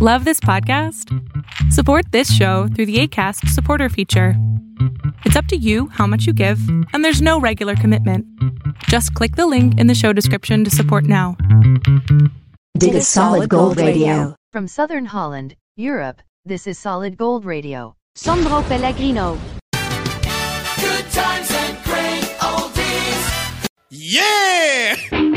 Love this podcast? Support this show through the ACAST supporter feature. It's up to you how much you give, and there's no regular commitment. Just click the link in the show description to support now. Dig a solid gold radio. From Southern Holland, Europe, this is Solid Gold Radio. Sandro Pellegrino. Good times and great oldies. Yeah!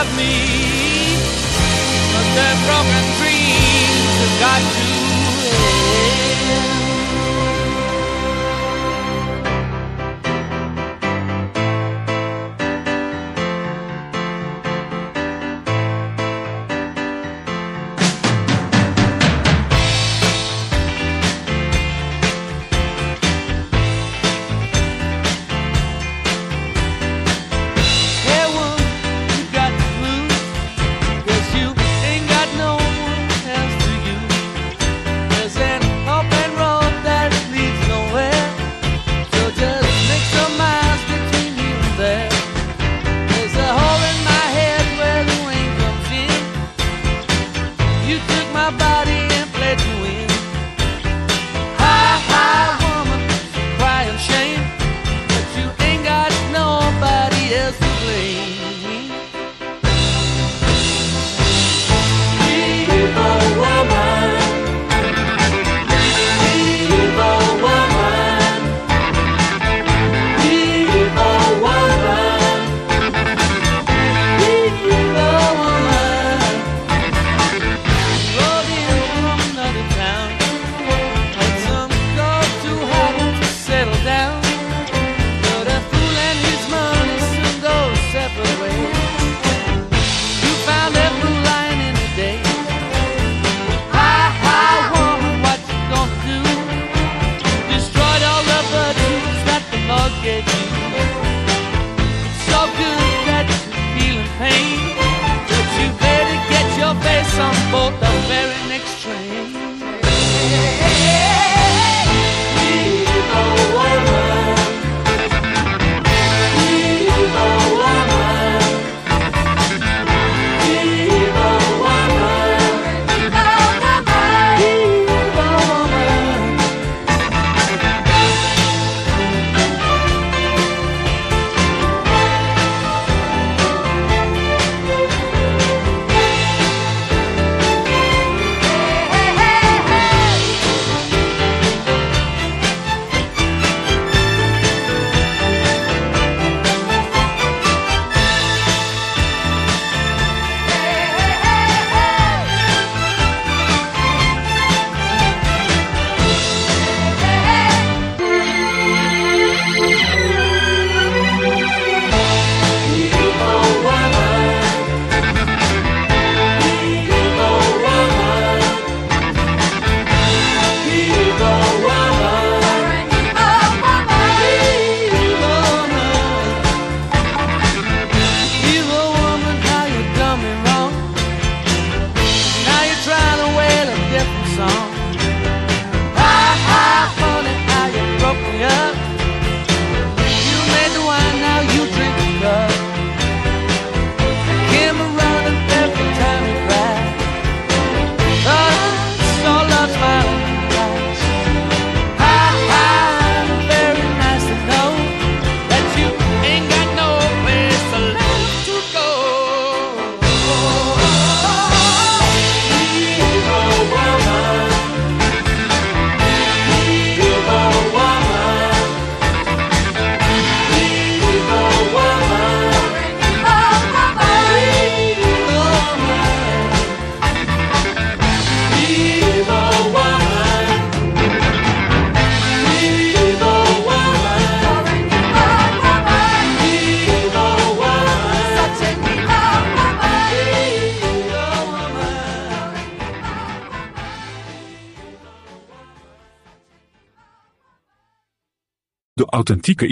Of me. But the broken dreams have got to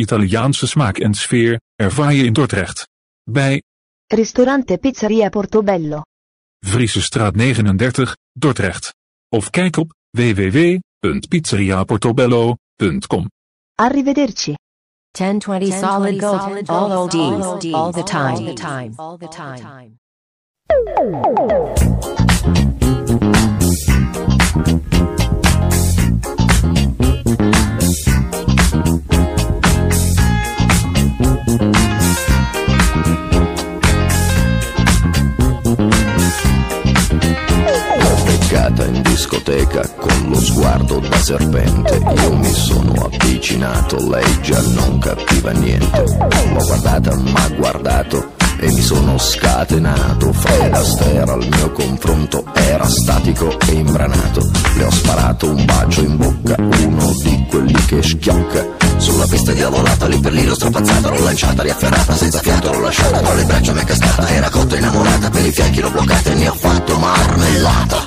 Italiaanse smaak en sfeer ervaar je in Dordrecht. Bij Ristorante Pizzeria Portobello. Friese straat 39, Dordrecht. Of kijk op www.pizzeriaportobello.com. Arrivederci. 1020 solid gold. All oldies. All the time. All the time. beccata in discoteca con lo sguardo da serpente. Io mi sono avvicinato, lei già non capiva niente. L'ho guardata, m'ha guardato e mi sono scatenato. Fred Astaire al mio confronto era statico e imbranato. Le ho sparato un bacio in bocca, uno di quelli che schiocca. Sulla pista diavolata, lì per lì l'ho strapazzata, l'ho lanciata, riafferrata, senza fiato l'ho lasciata, tra le braccia mi è cascata, era cotta innamorata, per i fianchi l'ho bloccata e ne ho fatto marmellata.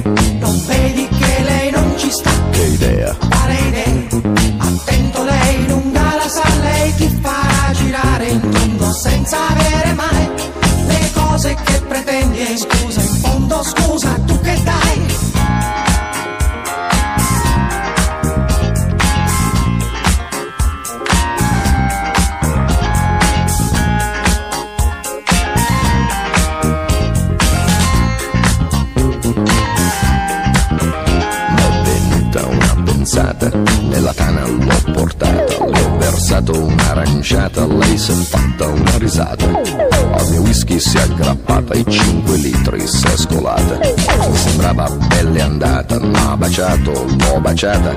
Senza avere mai le cose che pretendi e scusa, in fondo scusa, tu che dai? Versato un'aranciata, lei s'è fatta una risata, al mio whisky si è aggrappata, i 5 litri si è scolata, mi sembrava pelle andata, m'ha baciato, l'ho baciata,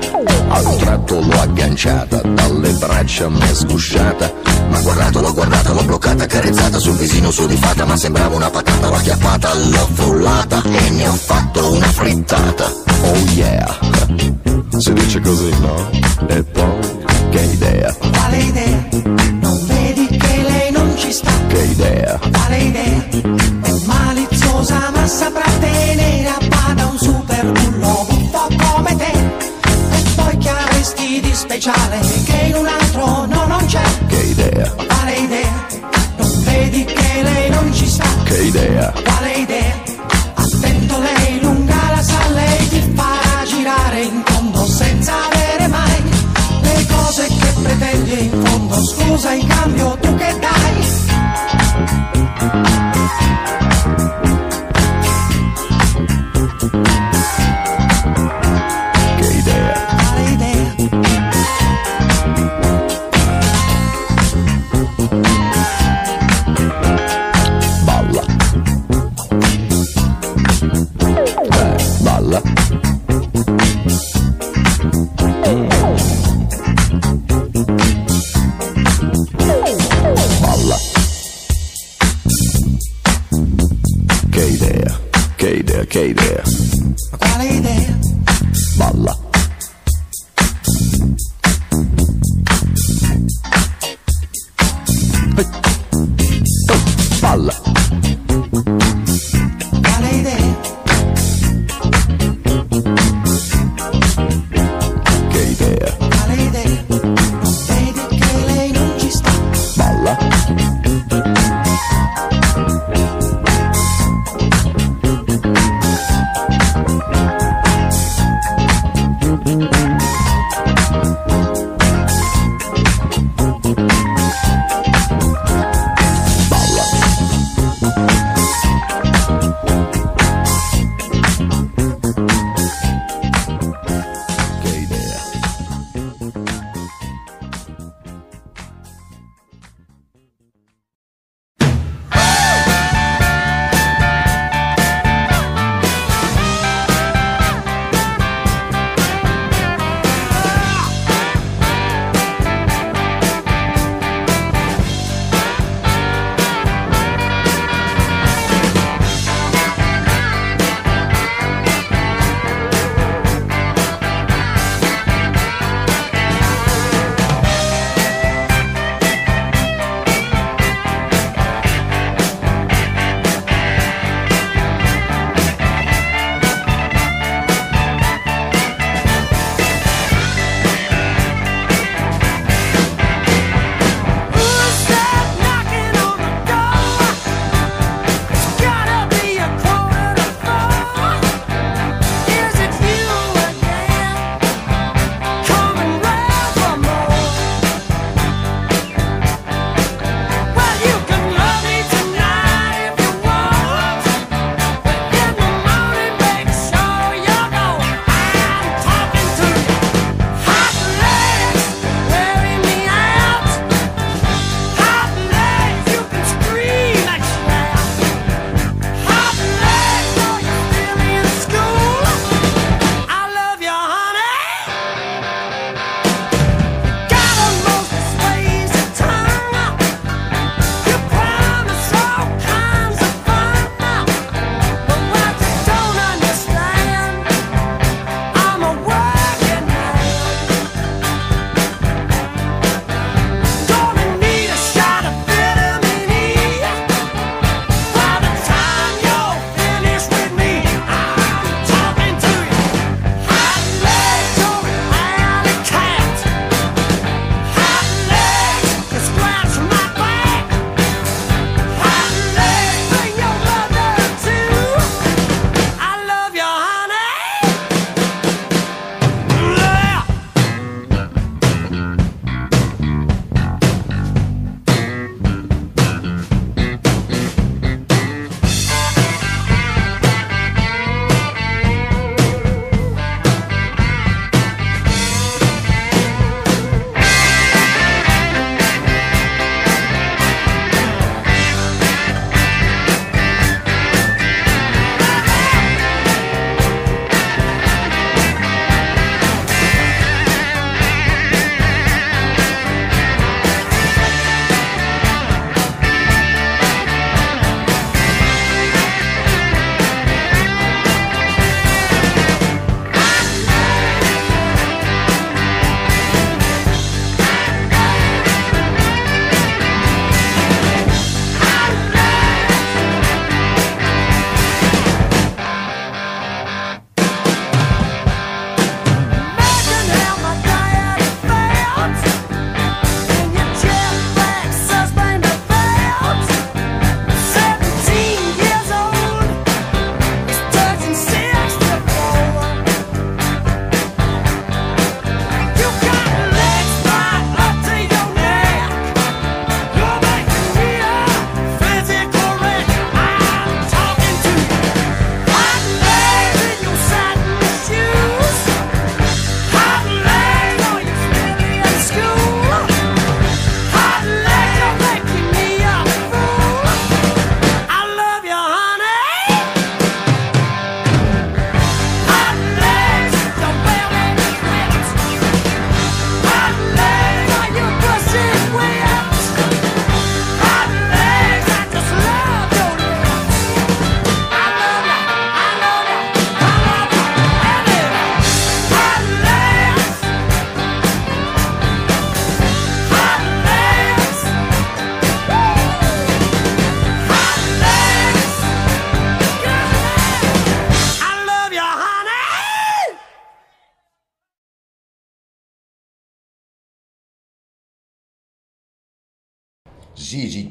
a un tratto l'ho agganciata, dalle braccia m'è sgusciata, ma guardato, l'ho guardata, l'ho bloccata, carezzata sul visino sudifata, ma sembrava una patata, l'ho acchiappata, l'ho frullata e ne ho fatto una frittata. Oh yeah, si dice così, no? E poi, che idea, Quale idea? Non vedi che lei non ci sta? che idea, Quale idea? È maliziosa ma saprà tenere a bada un super bullo un po' come te. E poi che avresti di speciale che in un altro no non c'è? che idea, Quale idea? Non vedi che lei non ci sta? che idea, Quale idea? pausa y cambio, tú que te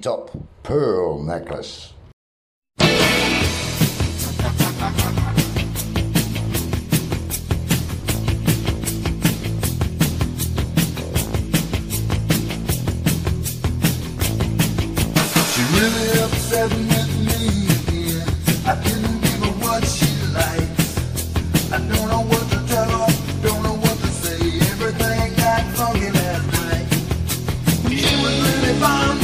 top pearl necklace. She really upset with me again. I didn't give her what she likes. I don't know what to tell her, don't know what to say. Everything got funky last night. She was really fine.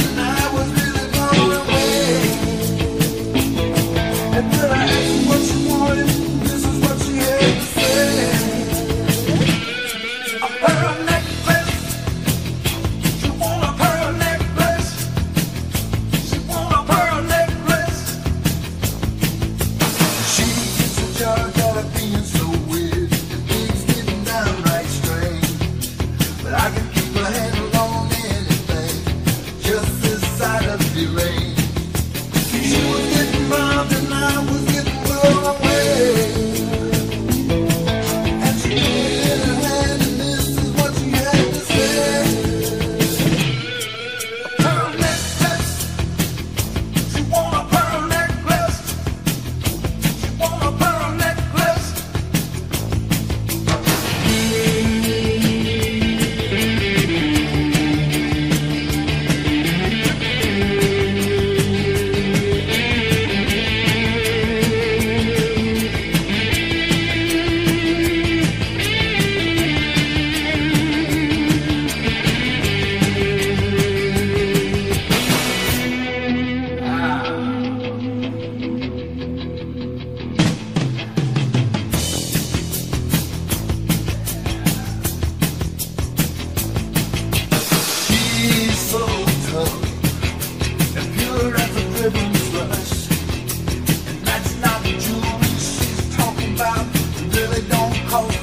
cold.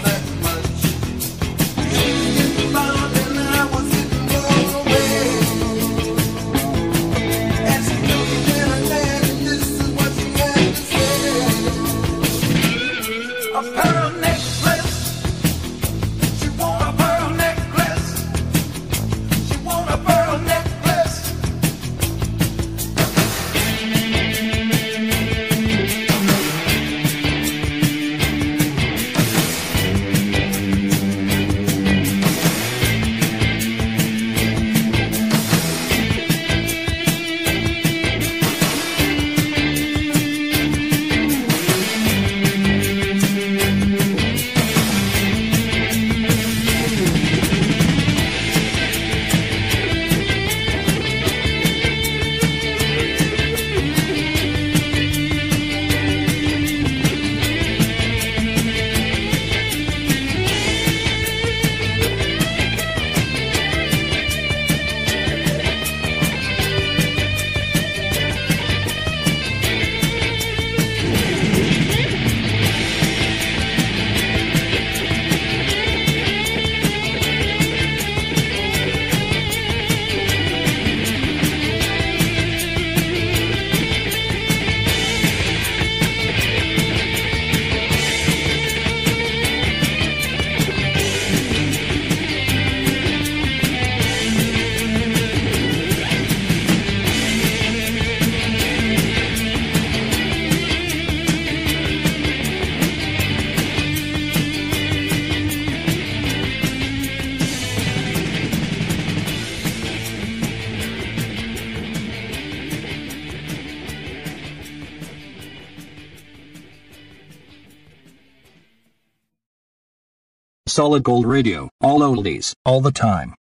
Solid Gold Radio, all oldies, all the time.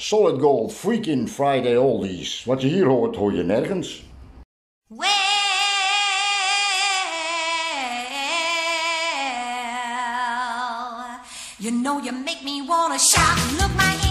Solid Gold Freakin' Friday Oldies. Wat je hier hoort, hoor je nergens. You know you make me shout. Look, my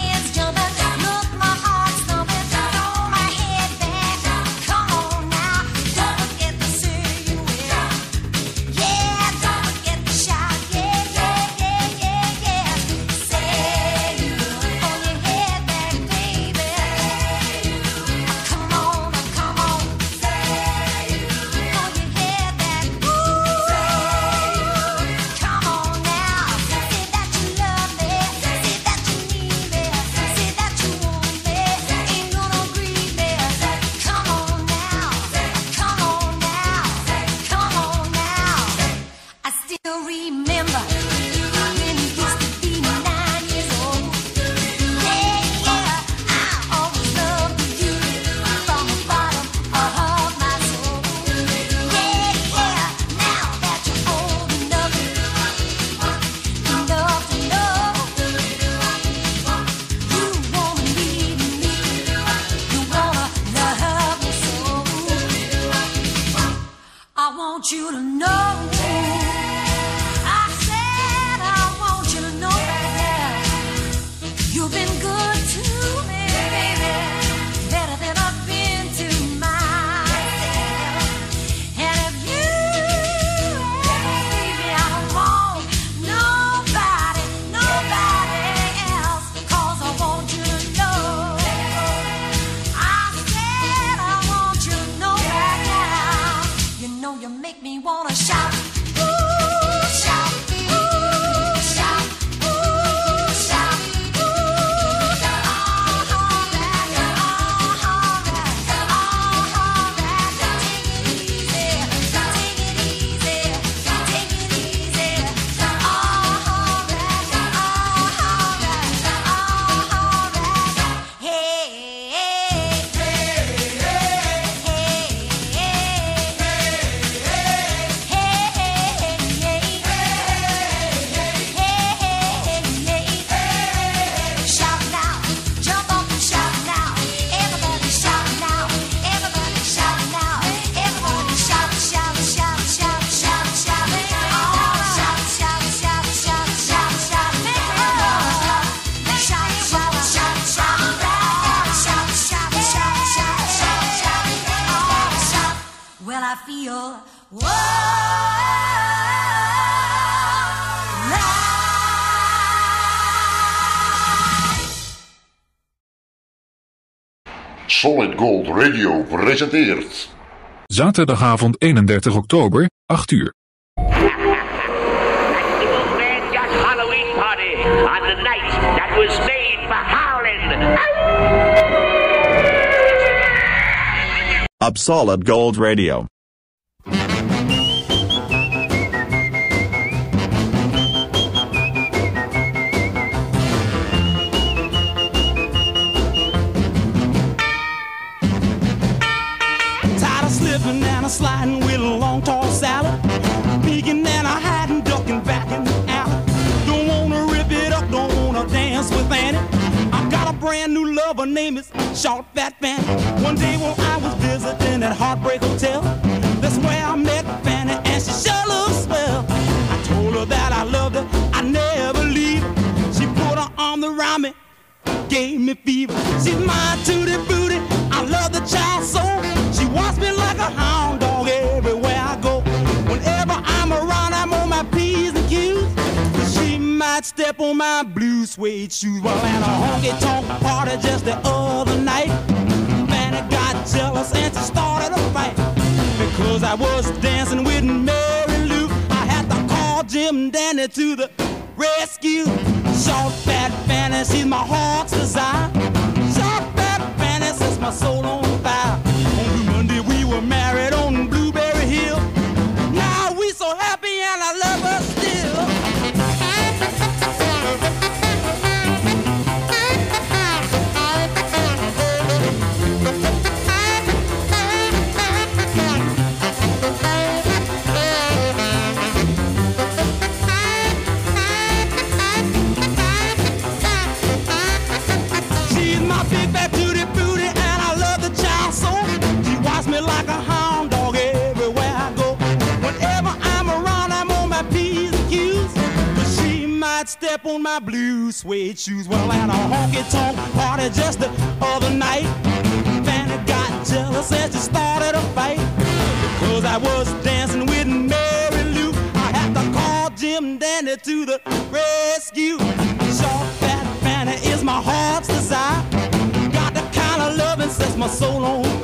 been good to me, Radio presenteert. Zaterdagavond 31 oktober, 8 uur. Halloween party on the night that was made for howling. Up Solid Gold Radio. Lover, name is Short Fat Fanny. One day when I was visiting at Heartbreak Hotel, that's where I met Fanny and she sure looks swell. I told her that I loved her, I never leave her. She put her arm around me, gave me fever. She's my tutti booty. I love the child so. Might step on my blue suede shoes while at a honky tonk party just the other night. Fanny got jealous and she started a fight. Because I was dancing with Mary Lou, I had to call Jim Dandy to the rescue. Short fat Fanny, she's my heart's desire. Short fat Fanny sets my soul on fire. On Blue Monday we were married on Blueberry Hill. Now we so happy and I love her step on my blue suede shoes. Well, at a honky tonk party just the other night, Fanny got jealous and she started a fight. Cause I was dancing with Mary Lou. I had to call Jim Dandy to the rescue. Short fat Fanny is my heart's desire. Got the kind of loving sets my soul on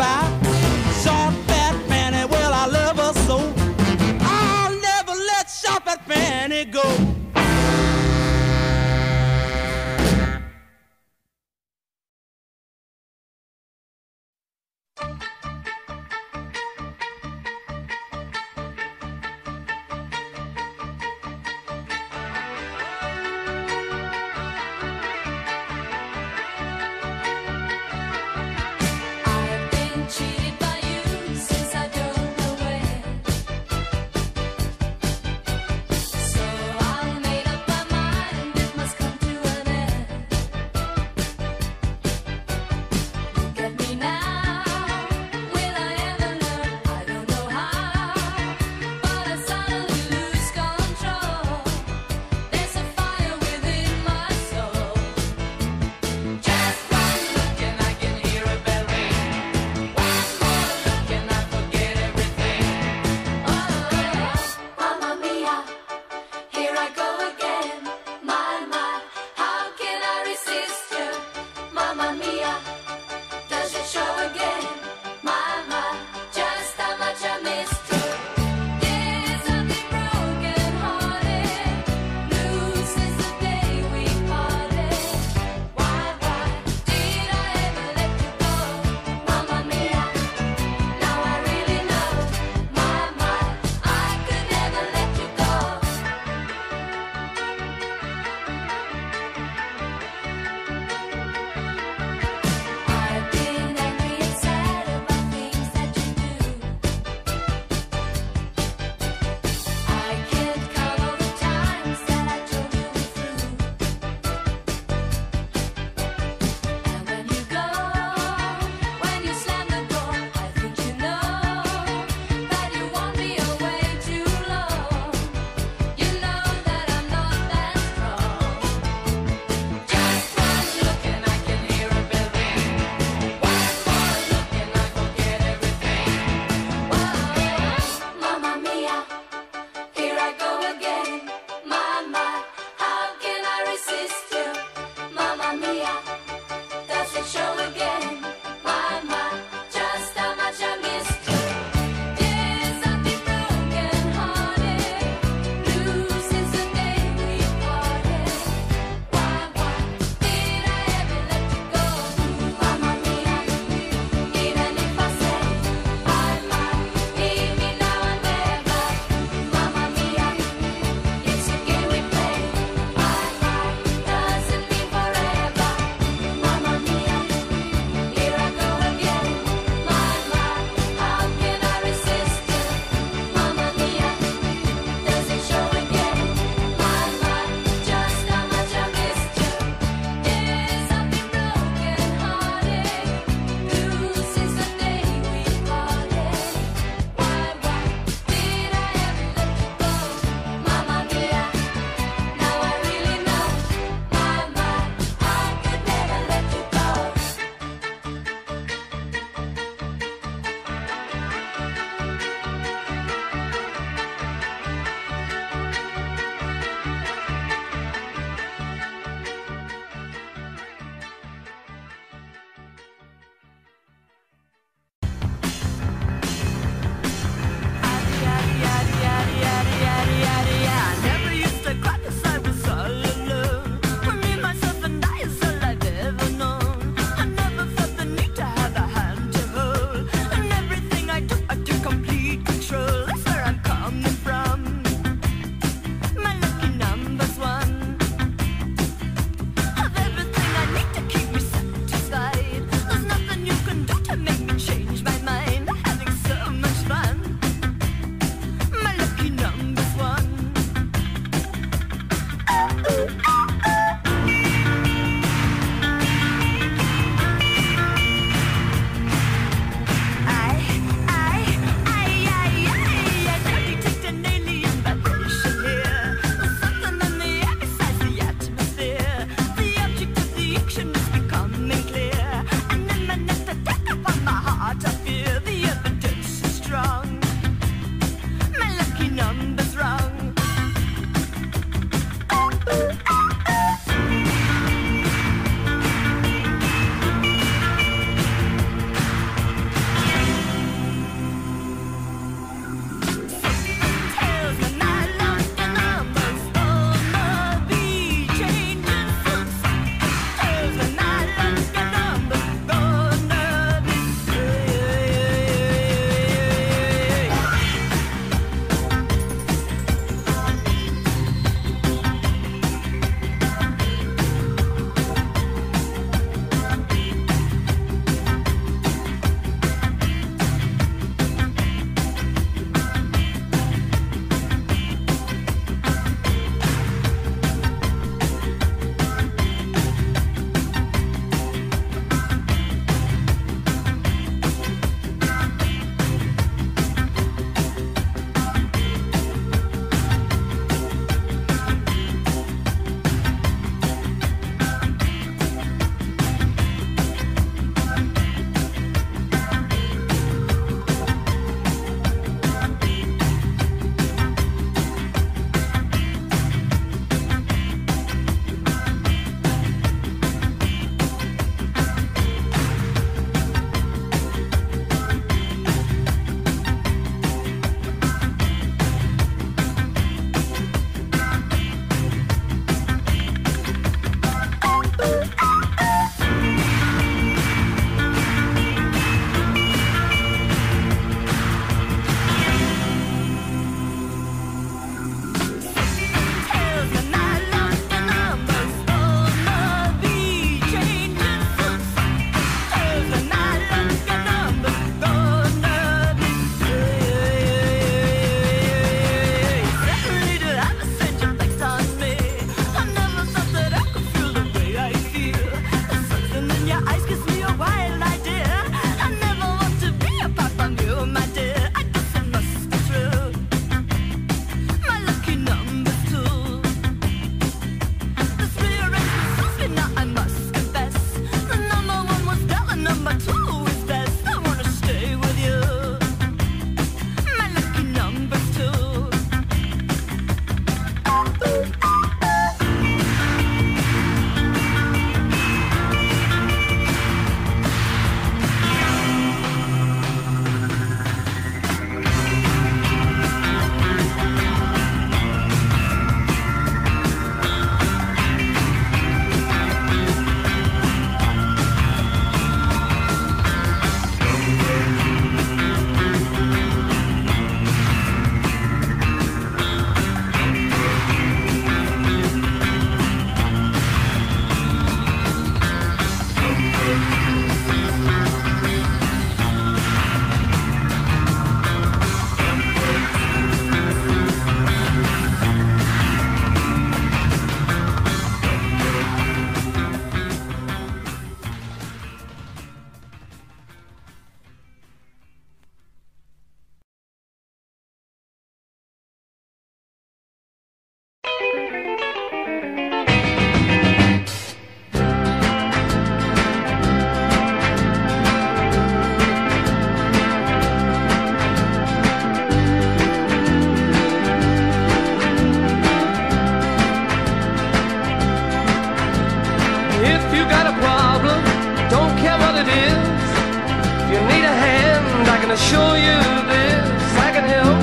show you this, I can help.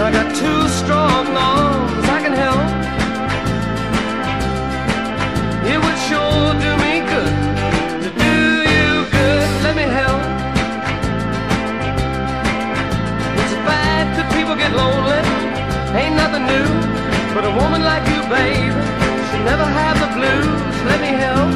I got two strong arms, I can help. It would sure do me good to do you good. Let me help. It's a fact that people get lonely, ain't nothing new. But a woman like you, babe, she never have the blues. Let me help.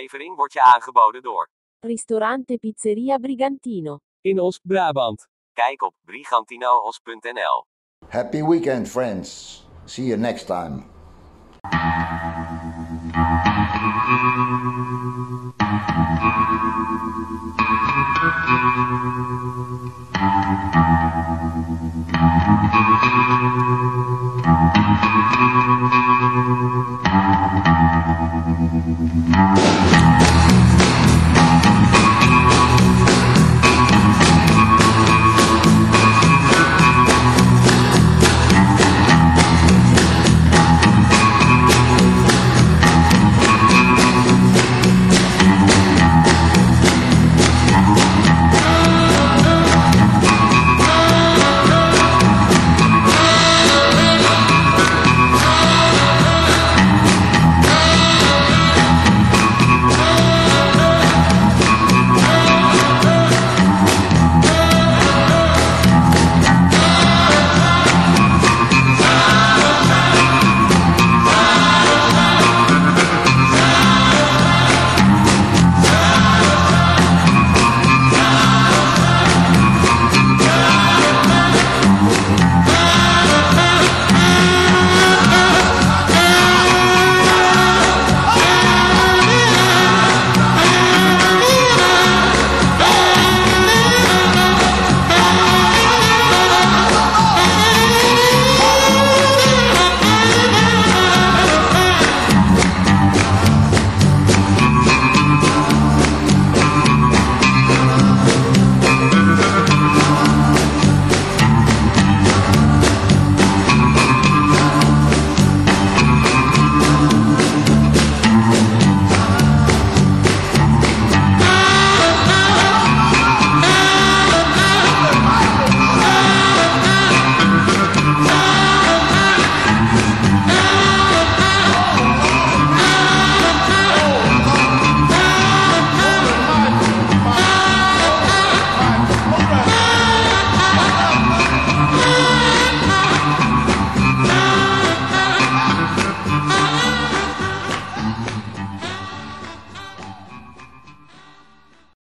aflevering wordt je aangeboden door Ristorante Pizzeria Brigantino in Os, Brabant. Kijk op brigantinoos.nl. Happy weekend, friends. See you next time.